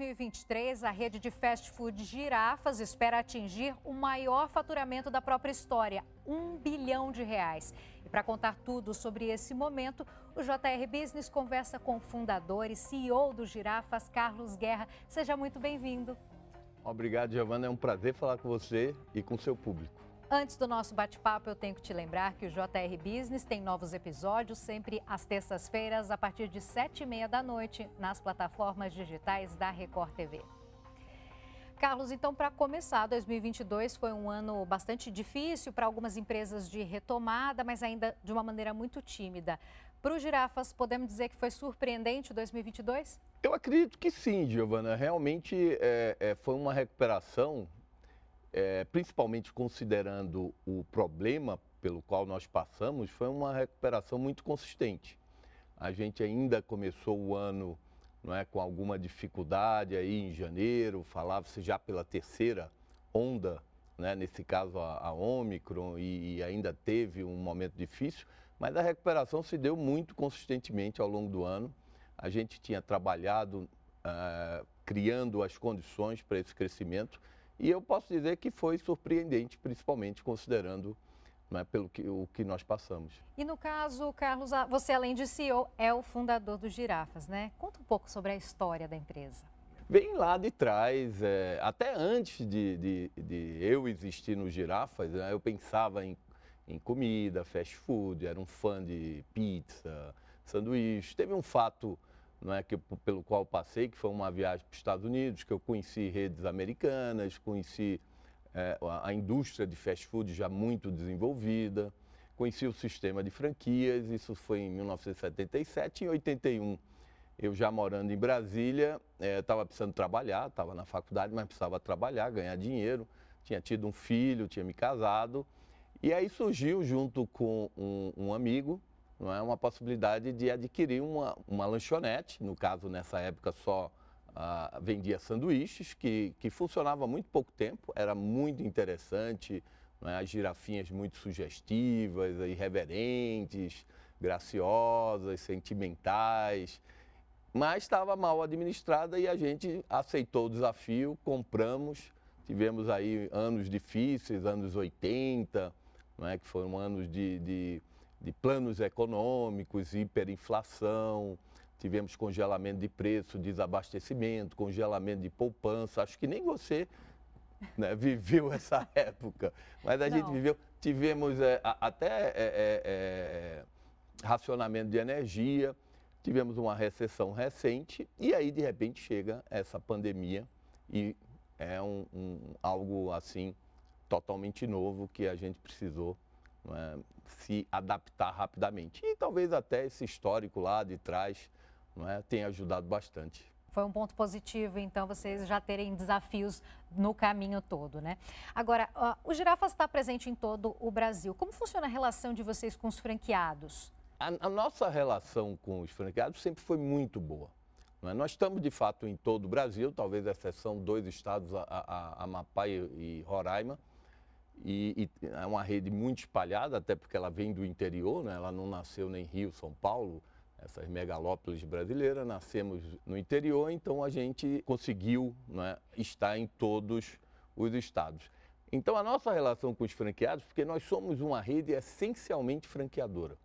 2023, a rede de fast food Girafas espera atingir o maior faturamento da própria história, um bilhão de reais. E para contar tudo sobre esse momento, o JR Business conversa com o fundador e CEO do Girafas, Carlos Guerra. Seja muito bem-vindo. Obrigado, Giovana. É um prazer falar com você e com seu público. Antes do nosso bate-papo, eu tenho que te lembrar que o JR Business tem novos episódios sempre às terças-feiras, a partir de sete e meia da noite, nas plataformas digitais da Record TV. Carlos, então, para começar, 2022 foi um ano bastante difícil para algumas empresas de retomada, mas ainda de uma maneira muito tímida. Para o Girafas, podemos dizer que foi surpreendente o 2022? Eu acredito que sim, Giovana. Realmente é, é, foi uma recuperação é, principalmente considerando o problema pelo qual nós passamos, foi uma recuperação muito consistente. A gente ainda começou o ano não é, com alguma dificuldade aí em janeiro, falava-se já pela terceira onda, né, nesse caso a, a Omicron, e, e, ainda teve um momento difícil, mas a recuperação se deu muito consistentemente ao longo do ano. A gente tinha trabalhado uh, criando as condições para esse crescimento e eu posso dizer que foi surpreendente, principalmente considerando é, pelo que, o que nós passamos. E no caso, Carlos, você além de CEO, é o fundador do Girafas, né? Conta um pouco sobre a história da empresa. Bem lá de trás, é, até antes de, de, de, eu existir no Girafas, né, eu pensava em, em comida, fast food, era um fã de pizza, sanduíche. Teve um fato não é, que, pelo qual passei, que foi uma viagem para os Estados Unidos, que eu conheci redes americanas, conheci é, a indústria de fast food já muito desenvolvida, conheci o sistema de franquias, isso foi em 1977. Em 81, eu já morando em Brasília, estava é, precisando trabalhar, estava na faculdade, mas precisava trabalhar, ganhar dinheiro, tinha tido um filho, tinha me casado, e aí surgiu, junto com um, um amigo, não é uma possibilidade de adquirir uma, uma lanchonete, no caso nessa época só uh, vendia sanduíches, que, que funcionava muito pouco tempo, era muito interessante, é? as girafinhas muito sugestivas, irreverentes, graciosas, sentimentais, mas estava mal administrada e a gente aceitou o desafio, compramos, tivemos aí anos difíceis, anos 80, não é? que foram anos de, de de planos econômicos, hiperinflação, tivemos congelamento de preço, desabastecimento, congelamento de poupança. Acho que nem você né, viveu essa época, mas a Não. gente viveu. Tivemos é, até é, é, é, racionamento de energia, tivemos uma recessão recente e aí de repente chega essa pandemia e é um, um algo assim totalmente novo que a gente precisou é, se adaptar rapidamente. E talvez até esse histórico lá de trás é, tenha ajudado bastante. Foi um ponto positivo, então, vocês já terem desafios no caminho todo, né? Agora, o Girafas está presente em todo o Brasil. Como funciona a relação de vocês com os franqueados? A, a nossa relação com os franqueados sempre foi muito boa. É? Nós estamos, de fato, em todo o Brasil, talvez a exceção dois estados, a, a, Amapá e, e Roraima, e, e, é uma rede muito espalhada, até porque ela vem do interior, né? ela não nasceu nem Rio, São Paulo, essas megalópolis brasileiras, nascemos no interior, então a gente conseguiu né, estar em todos os estados. Então a nossa relação com os franqueados, porque nós somos uma rede essencialmente franqueadora.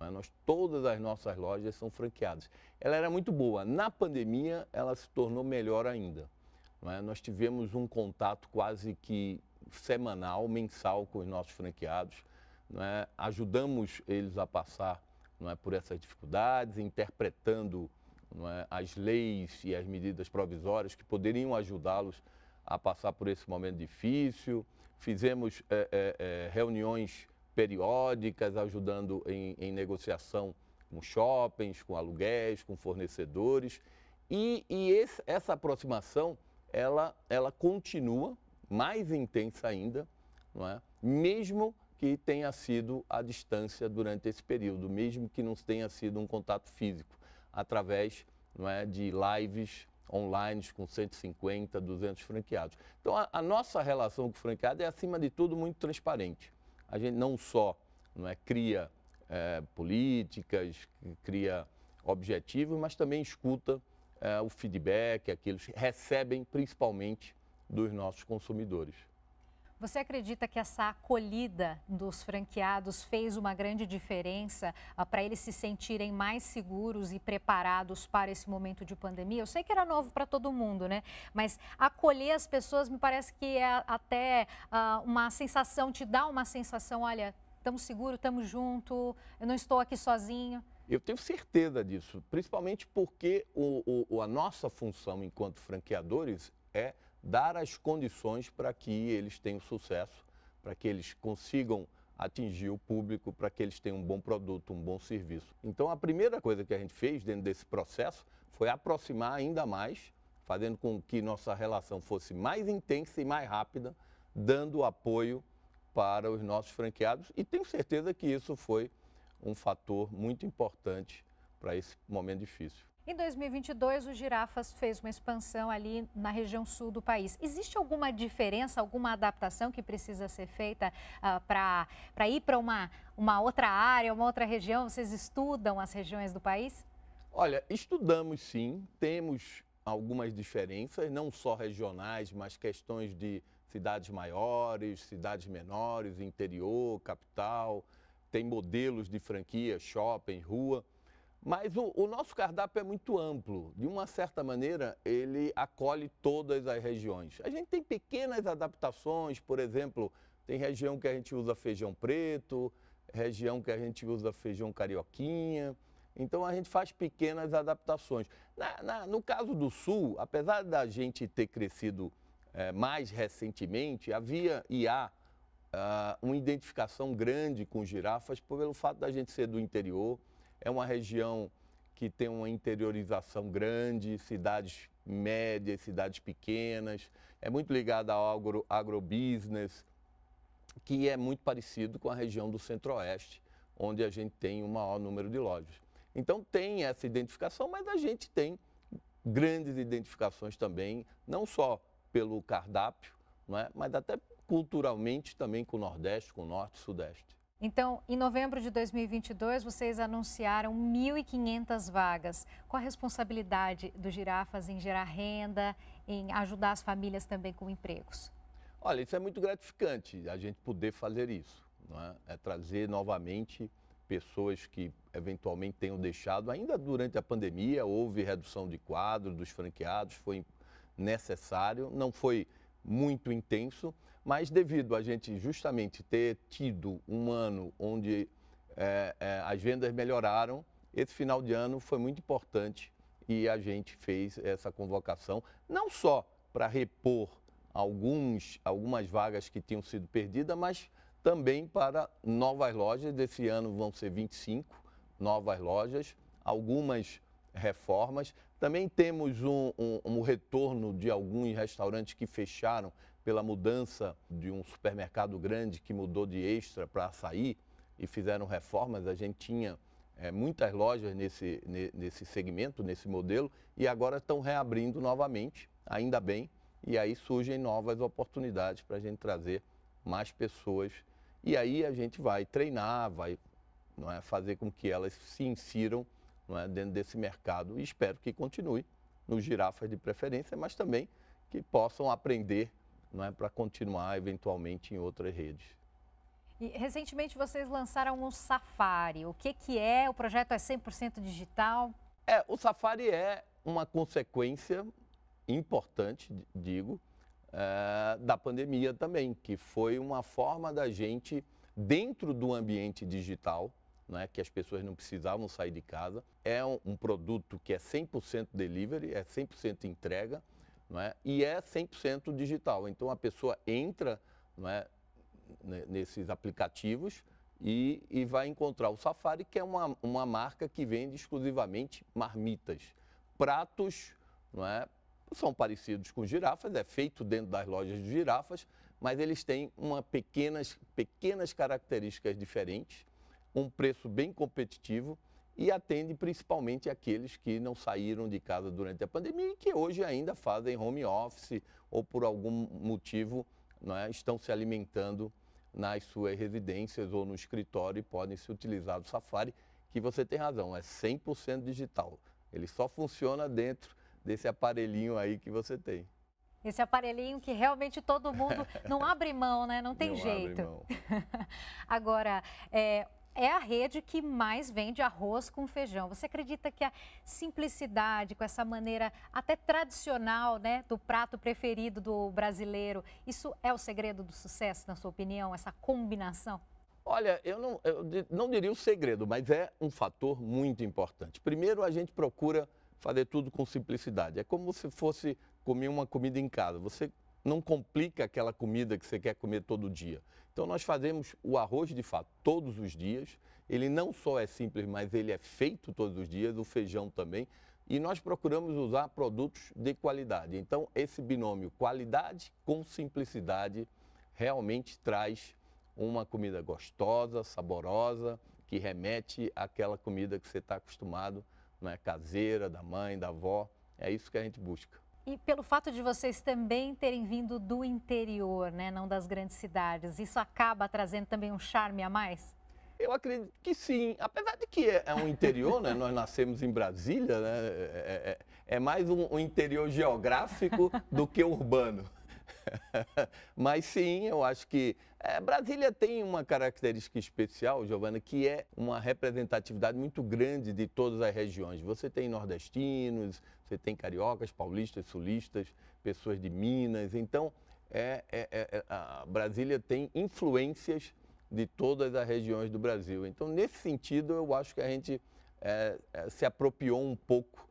Né? Nós, todas as nossas lojas são franqueadas. Ela era muito boa. Na pandemia, ela se tornou melhor ainda. Né? Nós tivemos um contato quase que semanal, mensal com os nossos franqueados. É? Ajudamos eles a passar é, por essas dificuldades, interpretando é, as leis e as medidas provisórias que poderiam ajudá-los a passar por esse momento difícil. Fizemos é, é, é reuniões periódicas, ajudando em, em, negociação com shoppings, com aluguéis, com fornecedores. E, e esse, essa aproximação, ela, ela continua mais intensa ainda, não é? mesmo que tenha sido à distância durante esse período, mesmo que não tenha sido um contato físico, através não é, de lives online com 150, 200 franqueados. Então, a, a, nossa relação com o franqueado é, acima de tudo, muito transparente. A gente não só não é, cria é, políticas, cria objetivos, mas também escuta é, o feedback, aqueles recebem principalmente dos nossos consumidores. Você acredita que essa acolhida dos franqueados fez uma grande diferença uh, para eles se sentirem mais seguros e preparados para esse momento de pandemia? Eu sei que era novo para todo mundo, né? Mas acolher as pessoas me parece que é até uh, uma sensação, te dá uma sensação, olha, estamos seguros, estamos juntos, eu não estou aqui sozinho. Eu tenho certeza disso, principalmente porque o, o, a nossa função enquanto franqueadores é dar as condições para que eles tenham sucesso, para que eles consigam atingir o público, para que eles tenham um bom produto, um bom serviço. Então, a primeira coisa que a gente fez dentro desse processo foi aproximar ainda mais, fazendo com que nossa relação fosse mais intensa e mais rápida, dando apoio para os nossos franqueados e tenho certeza que isso foi um fator muito importante para esse momento difícil. Em 2022, o Girafas fez uma expansão ali na região sul do país. Existe alguma diferença, alguma adaptação que precisa ser feita uh, ah, para ir para uma, uma outra área, uma outra região? Vocês estudam as regiões do país? Olha, estudamos sim, temos algumas diferenças, não só regionais, mas questões de cidades maiores, cidades menores, interior, capital. Tem modelos de franquia, shopping, rua. Mas o, o, nosso cardápio é muito amplo. De uma certa maneira, ele acolhe todas as regiões. A gente tem pequenas adaptações, por exemplo, tem região que a gente usa feijão preto, região que a gente usa feijão carioquinha. Então a gente faz pequenas adaptações. Na, na, no caso do Sul, apesar da gente ter crescido é, mais recentemente, havia e há uh, uma identificação grande com girafas pelo fato da gente ser do interior é uma região que tem uma interiorização grande, cidades médias, cidades pequenas, é muito ligada ao agro, agrobusiness, que é muito parecido com a região do centro-oeste, onde a gente tem o maior número de lojas. Então tem essa identificação, mas a gente tem grandes identificações também, não só pelo cardápio, não é? mas até culturalmente também com o Nordeste, com o Norte e Sudeste. Então, em novembro de 2022, vocês anunciaram 1.500 vagas. Qual a responsabilidade do Girafas em gerar renda, em ajudar as famílias também com empregos? Olha, isso é muito gratificante, a gente poder fazer isso. É? é trazer novamente pessoas que eventualmente tenham deixado, ainda durante a pandemia, houve redução de quadro dos franqueados, foi necessário, não foi muito intenso, mas devido a gente justamente ter tido um ano onde é, é, as vendas melhoraram, esse final de ano foi muito importante e a gente fez essa convocação, não só para repor alguns, algumas vagas que tinham sido perdidas, mas também para novas lojas. Desse ano vão ser 25 novas lojas, algumas reformas. Também temos um, um, um retorno de alguns restaurantes que fecharam pela mudança de um supermercado grande que mudou de extra para açaí e fizeram reformas. A gente tinha é, muitas lojas nesse, nesse segmento, nesse modelo, e agora estão reabrindo novamente, ainda bem, e aí surgem novas oportunidades para a gente trazer mais pessoas. E aí a gente vai treinar, vai não é, fazer com que elas se insiram não é, dentro desse mercado e espero que continue nos girafas de preferência, mas também que possam aprender não é, para continuar eventualmente em outras redes. E, recentemente vocês lançaram o Safari. O que, que é? O projeto é 100% digital? É, o Safari é uma consequência importante, digo, é, da pandemia também, que foi uma forma da gente, dentro do ambiente digital, é, que as pessoas não precisavam sair de casa, é um, um produto que é 100% delivery, é 100% entrega, não é? e é 100% digital. Então a pessoa entra não é, nesses aplicativos e, e, vai encontrar o Safari, que é uma, uma marca que vende exclusivamente marmitas. Pratos não é, são parecidos com girafas, é feito dentro das lojas de girafas, mas eles têm uma pequenas, pequenas características diferentes, um preço bem competitivo e atende principalmente aqueles que não saíram de casa durante a pandemia e que hoje ainda fazem home office ou por algum motivo é, estão se alimentando nas suas residências ou no escritório e podem se utilizar do Safari, que você tem razão, é 100% digital. Ele só funciona dentro desse aparelhinho aí que você tem. Esse aparelhinho que realmente todo mundo não abre mão, né? Não tem não jeito. Agora, é, é a rede que mais vende arroz com feijão. Você acredita que a simplicidade, com essa maneira até tradicional, né, do prato preferido do brasileiro, isso é o segredo do sucesso, na sua opinião, essa combinação? Olha, eu não, eu não diria o segredo, mas é um fator muito importante. Primeiro, a gente procura fazer tudo com simplicidade. É como se fosse comer uma comida em casa. Você não complica aquela comida que você quer comer todo dia. Então nós fazemos o arroz de fato todos os dias. Ele não só é simples, mas ele é feito todos os dias, o feijão também. E nós procuramos usar produtos de qualidade. Então esse binômio qualidade com simplicidade realmente traz uma comida gostosa, saborosa, que remete àquela comida que você está acostumado, não é caseira, da mãe, da avó. É isso que a gente busca. E pelo fato de vocês também terem vindo do interior, né, não das grandes cidades, isso acaba trazendo também um charme a mais? Eu acredito que sim, apesar de que é, é um interior, né? Nós nascemos em Brasília, né? É, é, é mais um, um interior geográfico do que urbano. Mas sim, eu acho que é, Brasília tem uma característica especial, Giovana, que é uma representatividade muito grande de todas as regiões. Você tem nordestinos, você tem cariocas, paulistas, sulistas, pessoas de Minas. Então, é, é, é, é a Brasília tem influências de todas as regiões do Brasil. Então, nesse sentido, eu acho que a gente é, se apropriou um pouco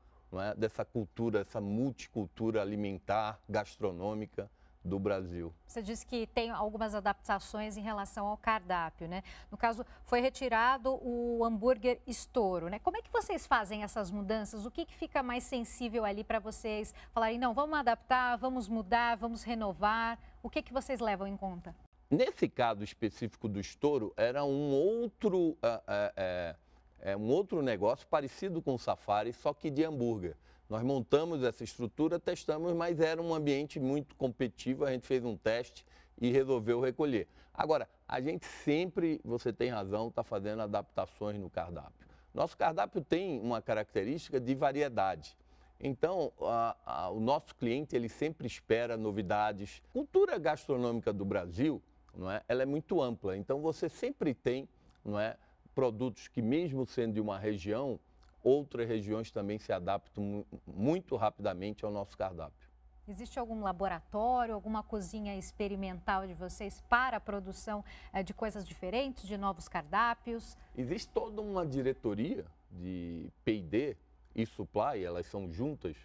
dessa cultura, essa multicultura alimentar, gastronômica do Brasil. Você disse que tem algumas adaptações em relação ao cardápio, né? No caso, foi retirado o hambúrguer estouro, né? Como é que vocês fazem essas mudanças? O que, que fica mais sensível ali para vocês falarem, não, vamos adaptar, vamos mudar, vamos renovar? O que, que vocês levam em conta? Nesse caso específico do estouro, era um outro, é, é, é, um outro negócio parecido com o safari, só que de hambúrguer. Nós montamos essa estrutura, testamos, mas era um ambiente muito competitivo, a gente fez um teste e resolveu recolher. Agora, a gente sempre, você tem razão, está fazendo adaptações no cardápio. Nosso cardápio tem uma característica de variedade. Então, a, a, o nosso cliente ele sempre espera novidades. Cultura gastronômica do Brasil, não é? Ela é muito ampla. Então, você sempre tem, não é, produtos que mesmo sendo de uma região, outras regiões também se adaptam muito rapidamente ao nosso cardápio. Existe algum laboratório, alguma cozinha experimental de vocês para a produção eh, de coisas diferentes, de novos cardápios? Existe toda uma diretoria de P&D e supply, elas são juntas,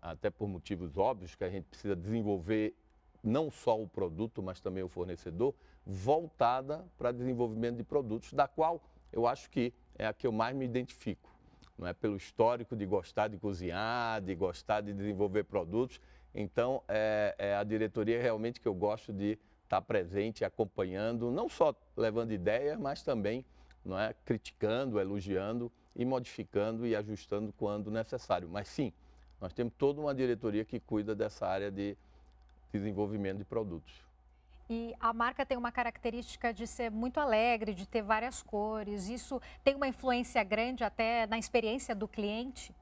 até por motivos óbvios que a gente precisa desenvolver não só o produto, mas também o fornecedor, voltada para desenvolvimento de produtos, da qual eu acho que é a que eu mais me identifico. Não é pelo histórico de gostar de cozinhar, de gostar de desenvolver produtos. Então, é, é a diretoria realmente que eu gosto de estar presente, acompanhando, não só levando ideias, mas também não é, criticando, elogiando e modificando e ajustando quando necessário. Mas sim, nós temos toda uma diretoria que cuida dessa área de desenvolvimento de produtos. E a marca tem uma característica de ser muito alegre, de ter várias cores. Isso tem uma influência grande até na experiência do cliente?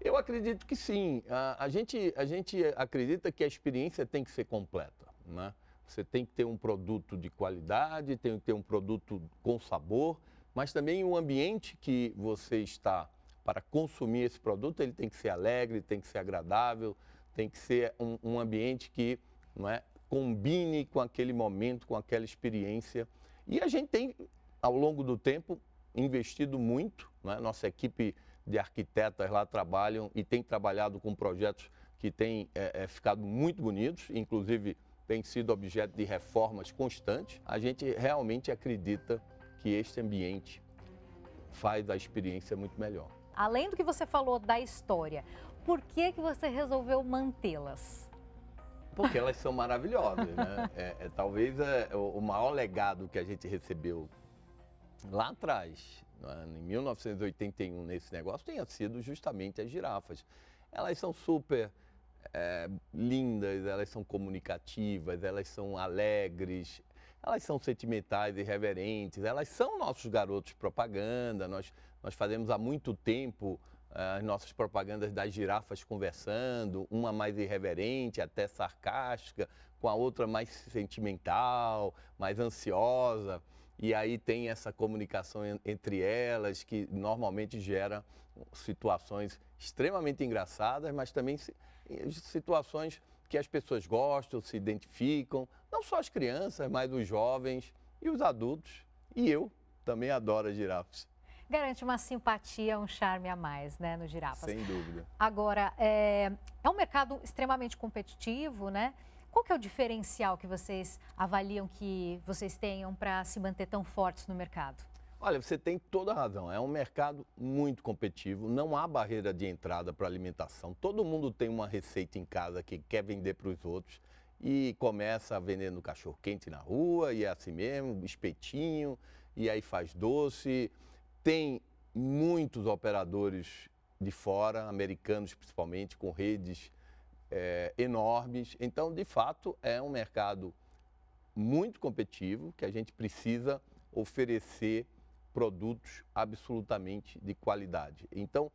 Eu acredito que sim. A, a, gente, a gente acredita que a experiência tem que ser completa. Né? Você tem que ter um produto de qualidade, tem que ter um produto com sabor, mas também o ambiente que você está para consumir esse produto, ele tem que ser alegre, tem que ser agradável, tem que ser um, um ambiente que não é, combine com aquele momento, com aquela experiência. E a gente tem, ao longo do tempo, investido muito. Né? Nossa equipe de arquitetas lá trabalham e tem trabalhado com projetos que têm é, é, ficado muito bonitos, inclusive tem sido objeto de reformas constantes. A gente realmente acredita que este ambiente faz a experiência muito melhor. Além do que você falou da história, por que, que você resolveu mantê-las? Porque elas são maravilhosas, né? É, é talvez é, o, maior legado que a gente recebeu lá atrás, né? em 1981, nesse negócio, tenha sido justamente as girafas. Elas são super é, lindas, elas são comunicativas, elas são alegres, elas são sentimentais e reverentes, elas são nossos garotos propaganda. Nós, nós fazemos há muito tempo as nossas propagandas das girafas conversando, uma mais irreverente, até sarcástica, com a outra mais sentimental, mais ansiosa. E aí tem essa comunicação entre elas que normalmente gera situações extremamente engraçadas, mas também situações que as pessoas gostam, se identificam, não só as crianças, mas os jovens e os adultos. E eu também adoro as girafas garante uma simpatia, um charme a mais, né, no girafas. Sem dúvida. Agora, é, é um mercado extremamente competitivo, né? Qual que é o diferencial que vocês avaliam que vocês tenham para se manter tão fortes no mercado? Olha, você tem toda a razão. É um mercado muito competitivo, não há barreira de entrada para alimentação. Todo mundo tem uma receita em casa que quer vender para os outros e começa vendendo cachorro quente na rua e é assim mesmo, espetinho, e aí faz doce tem muitos operadores de fora, americanos principalmente, com redes é, enormes. Então, de fato, é um mercado muito competitivo que a gente precisa oferecer produtos absolutamente de qualidade. Então,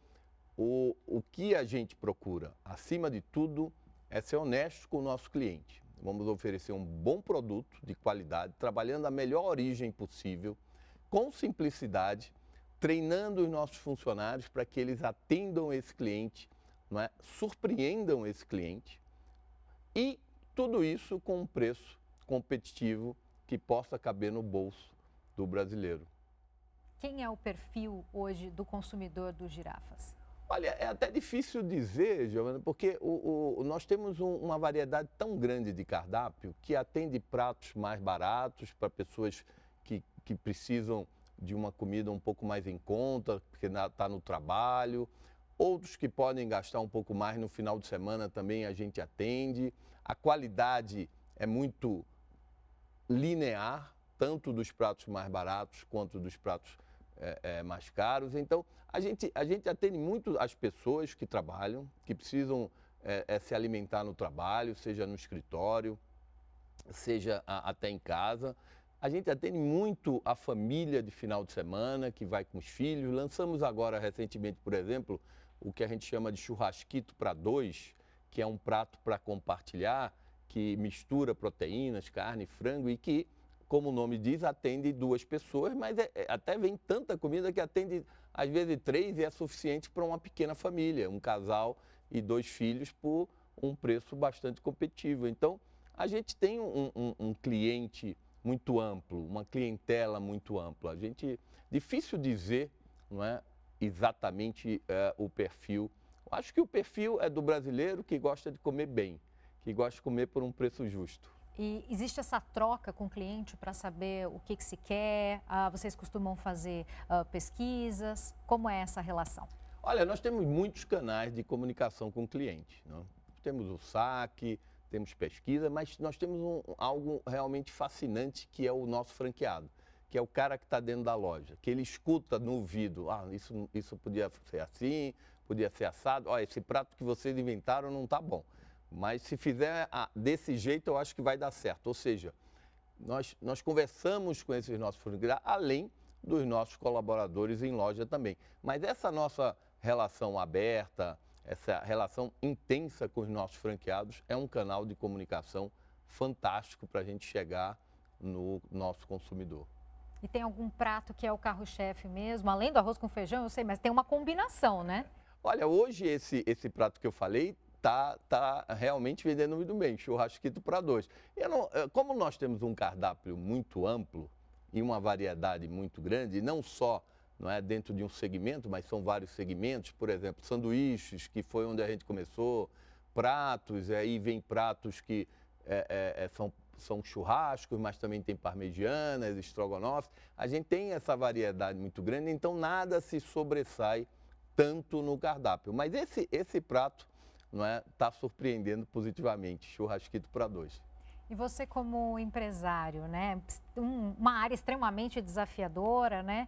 o, o que a gente procura, acima de tudo, é ser honesto com o nosso cliente. Vamos oferecer um bom produto de qualidade, trabalhando a melhor origem possível, com simplicidade treinando os nossos funcionários para que eles atendam esse cliente, não é? surpreendam esse cliente e tudo isso com um preço competitivo que possa caber no bolso do brasileiro. Quem é o perfil hoje do consumidor dos girafas? Olha, é até difícil dizer, Giovana, porque o, o, nós temos um, uma variedade tão grande de cardápio que atende pratos mais baratos para pessoas que, que precisam de uma comida um pouco mais em conta, porque está no trabalho. Outros que podem gastar um pouco mais no final de semana também a gente atende. A qualidade é muito linear, tanto dos pratos mais baratos quanto dos pratos é, é, mais caros. Então, a gente, a gente atende muito as pessoas que trabalham, que precisam é, é se alimentar no trabalho, seja no escritório, seja a, até em casa. A gente atende muito a família de final de semana, que vai com os filhos. Lançamos agora, recentemente, por exemplo, o que a gente chama de churrasquito para dois, que é um prato para compartilhar, que mistura proteínas, carne, frango e que, como o nome diz, atende duas pessoas, mas é, é, até vem tanta comida que atende, às vezes, três e é suficiente para uma pequena família, um casal e dois filhos, por um preço bastante competitivo. Então, a gente tem um, um, um cliente muito amplo, uma clientela muito ampla. A gente difícil dizer, não é, exatamente é, o perfil. Eu acho que o perfil é do brasileiro que gosta de comer bem, que gosta de comer por um preço justo. E existe essa troca com o cliente para saber o que, que se quer? Ah, vocês costumam fazer ah, pesquisas? Como é essa relação? Olha, nós temos muitos canais de comunicação com o cliente. Não? Temos o saque, temos pesquisa, mas nós temos um, algo realmente fascinante que é o nosso franqueado, que é o cara que está dentro da loja, que ele escuta no ouvido, ah, isso, isso podia ser assim, podia ser assado, olha, esse prato que vocês inventaram não está bom, mas se fizer ah, desse jeito eu acho que vai dar certo, ou seja, nós, nós conversamos com esses nossos franqueados, além dos nossos colaboradores em loja também, mas essa nossa relação aberta, essa relação intensa com os nossos franqueados é um canal de comunicação fantástico para a gente chegar no nosso consumidor. E tem algum prato que é o carro-chefe mesmo? Além do arroz com feijão, eu sei, mas tem uma combinação, né? Olha, hoje esse, esse prato que eu falei tá, tá realmente vendendo muito bem, churrasquito para dois. Não, eh, como nós temos um cardápio muito amplo e uma variedade muito grande, não só não é dentro de um segmento, mas são vários segmentos, por exemplo, sanduíches, que foi onde a gente começou, pratos, aí vem pratos que é, é, é, são, são churrascos, mas também tem parmegianas, estrogonofe. A gente tem essa variedade muito grande, então nada se sobressai tanto no cardápio. Mas esse, esse prato não é está surpreendendo positivamente, churrasquito para dois. E você como empresário, né, uma área extremamente desafiadora, né?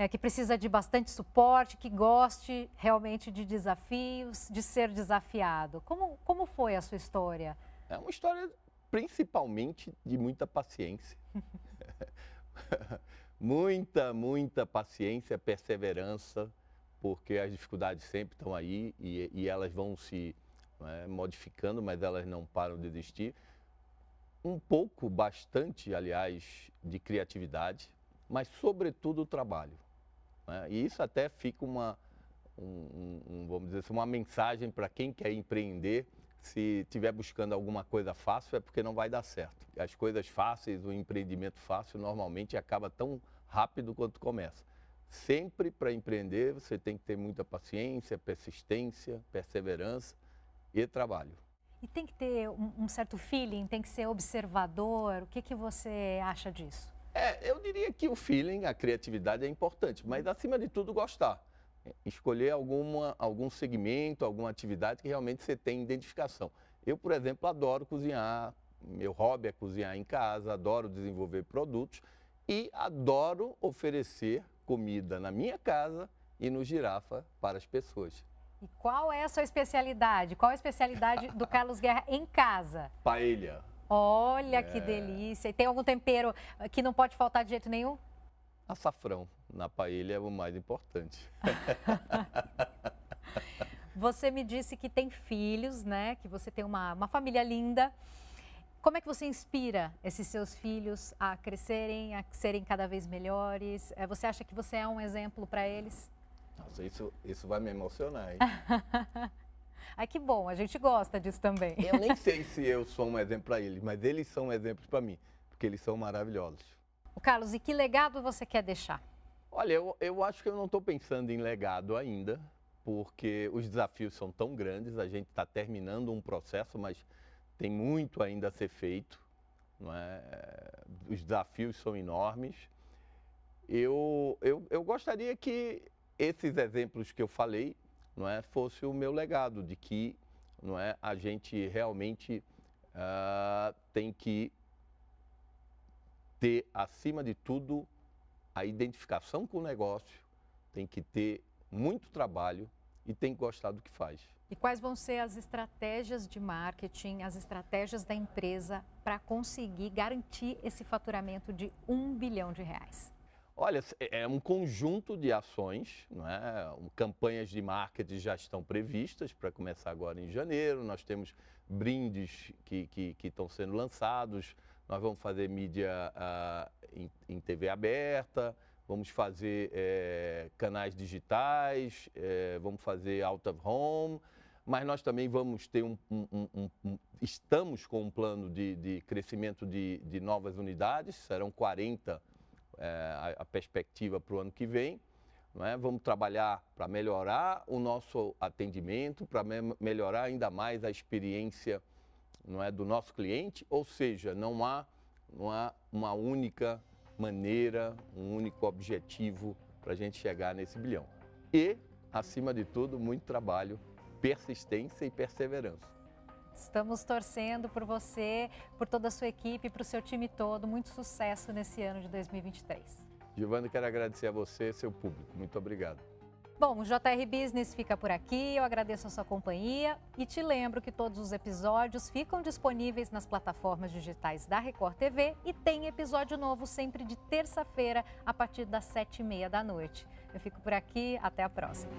É, que precisa de bastante suporte, que goste realmente de desafios, de ser desafiado. Como, como foi a sua história? É uma história principalmente de muita paciência. muita, muita paciência, perseverança, porque as dificuldades sempre estão aí e, e elas vão se né, modificando, mas elas não param de existir. Um pouco, bastante, aliás, de criatividade, mas sobretudo o trabalho. Né? E isso até fica uma, um, um, vamos dizer assim, uma mensagem para quem quer empreender. Se estiver buscando alguma coisa fácil, é porque não vai dar certo. As coisas fáceis, o empreendimento fácil, normalmente acaba tão rápido quanto começa. Sempre para empreender, você tem que ter muita paciência, persistência, perseverança e trabalho. E tem que ter um, um certo feeling, tem que ser observador. O que, que você acha disso? É, eu diria que o feeling, a criatividade é importante, mas acima de tudo gostar. Escolher alguma, algum segmento, alguma atividade que realmente você tem identificação. Eu, por exemplo, adoro cozinhar, meu hobby é cozinhar em casa, adoro desenvolver produtos e adoro oferecer comida na minha casa e no Girafa para as pessoas. E qual é a sua especialidade? Qual a especialidade do Carlos Guerra em casa? Paella. Olha é... que delícia. E tem algum tempero que não pode faltar de jeito nenhum? Açafrão na paella é o mais importante. você me disse que tem filhos, né? Que você tem uma, uma família linda. Como é que você inspira esses seus filhos a crescerem, a serem cada vez melhores? É, você acha que você é um exemplo para eles? Nossa, isso, isso vai me emocionar, hein? Ai, que bom, a gente gosta disso também. Eu nem sei se eu sou um exemplo para eles, mas eles são exemplos para mim, porque eles são maravilhosos. O Carlos, e que legado você quer deixar? Olha, eu, eu acho que eu não estou pensando em legado ainda, porque os desafios são tão grandes, a gente está terminando um processo, mas tem muito ainda a ser feito, é? os desafios são enormes. Eu, eu, eu gostaria que esses exemplos que eu falei não é, fosse o meu legado, de que não é, a gente realmente uh, tem que ter, acima de tudo, a identificação com o negócio, tem que ter muito trabalho e tem que gostar do que faz. E quais vão ser as estratégias de marketing, as estratégias da empresa para conseguir garantir esse faturamento de um bilhão de reais? Olha, é, é um conjunto de ações, não é? campanhas de marketing já estão previstas para começar agora em janeiro. Nós temos brindes que, que, que estão sendo lançados. Nós vamos fazer mídia uh, em, em, TV aberta, vamos fazer é, canais digitais, é, vamos fazer out of home mas nós também vamos ter um, um, um, um estamos com um plano de, de crescimento de, de, novas unidades, serão 40 é, a, perspectiva para o ano que vem. É? Vamos trabalhar para melhorar o nosso atendimento, para me melhorar ainda mais a experiência não é, do nosso cliente, ou seja, não há, não há uma única maneira, um único objetivo para a gente chegar nesse bilhão. E, acima de tudo, muito trabalho persistência e perseverança. Estamos torcendo por você, por toda a sua equipe, para o seu time todo. Muito sucesso nesse ano de 2023. Giovanni, quero agradecer a você e seu público. Muito obrigado. Bom, o JR Business fica por aqui. Eu agradeço a sua companhia e te lembro que todos os episódios ficam disponíveis nas plataformas digitais da Record TV e tem episódio novo sempre de terça-feira a partir das sete e meia da noite. Eu fico por aqui. Até a próxima.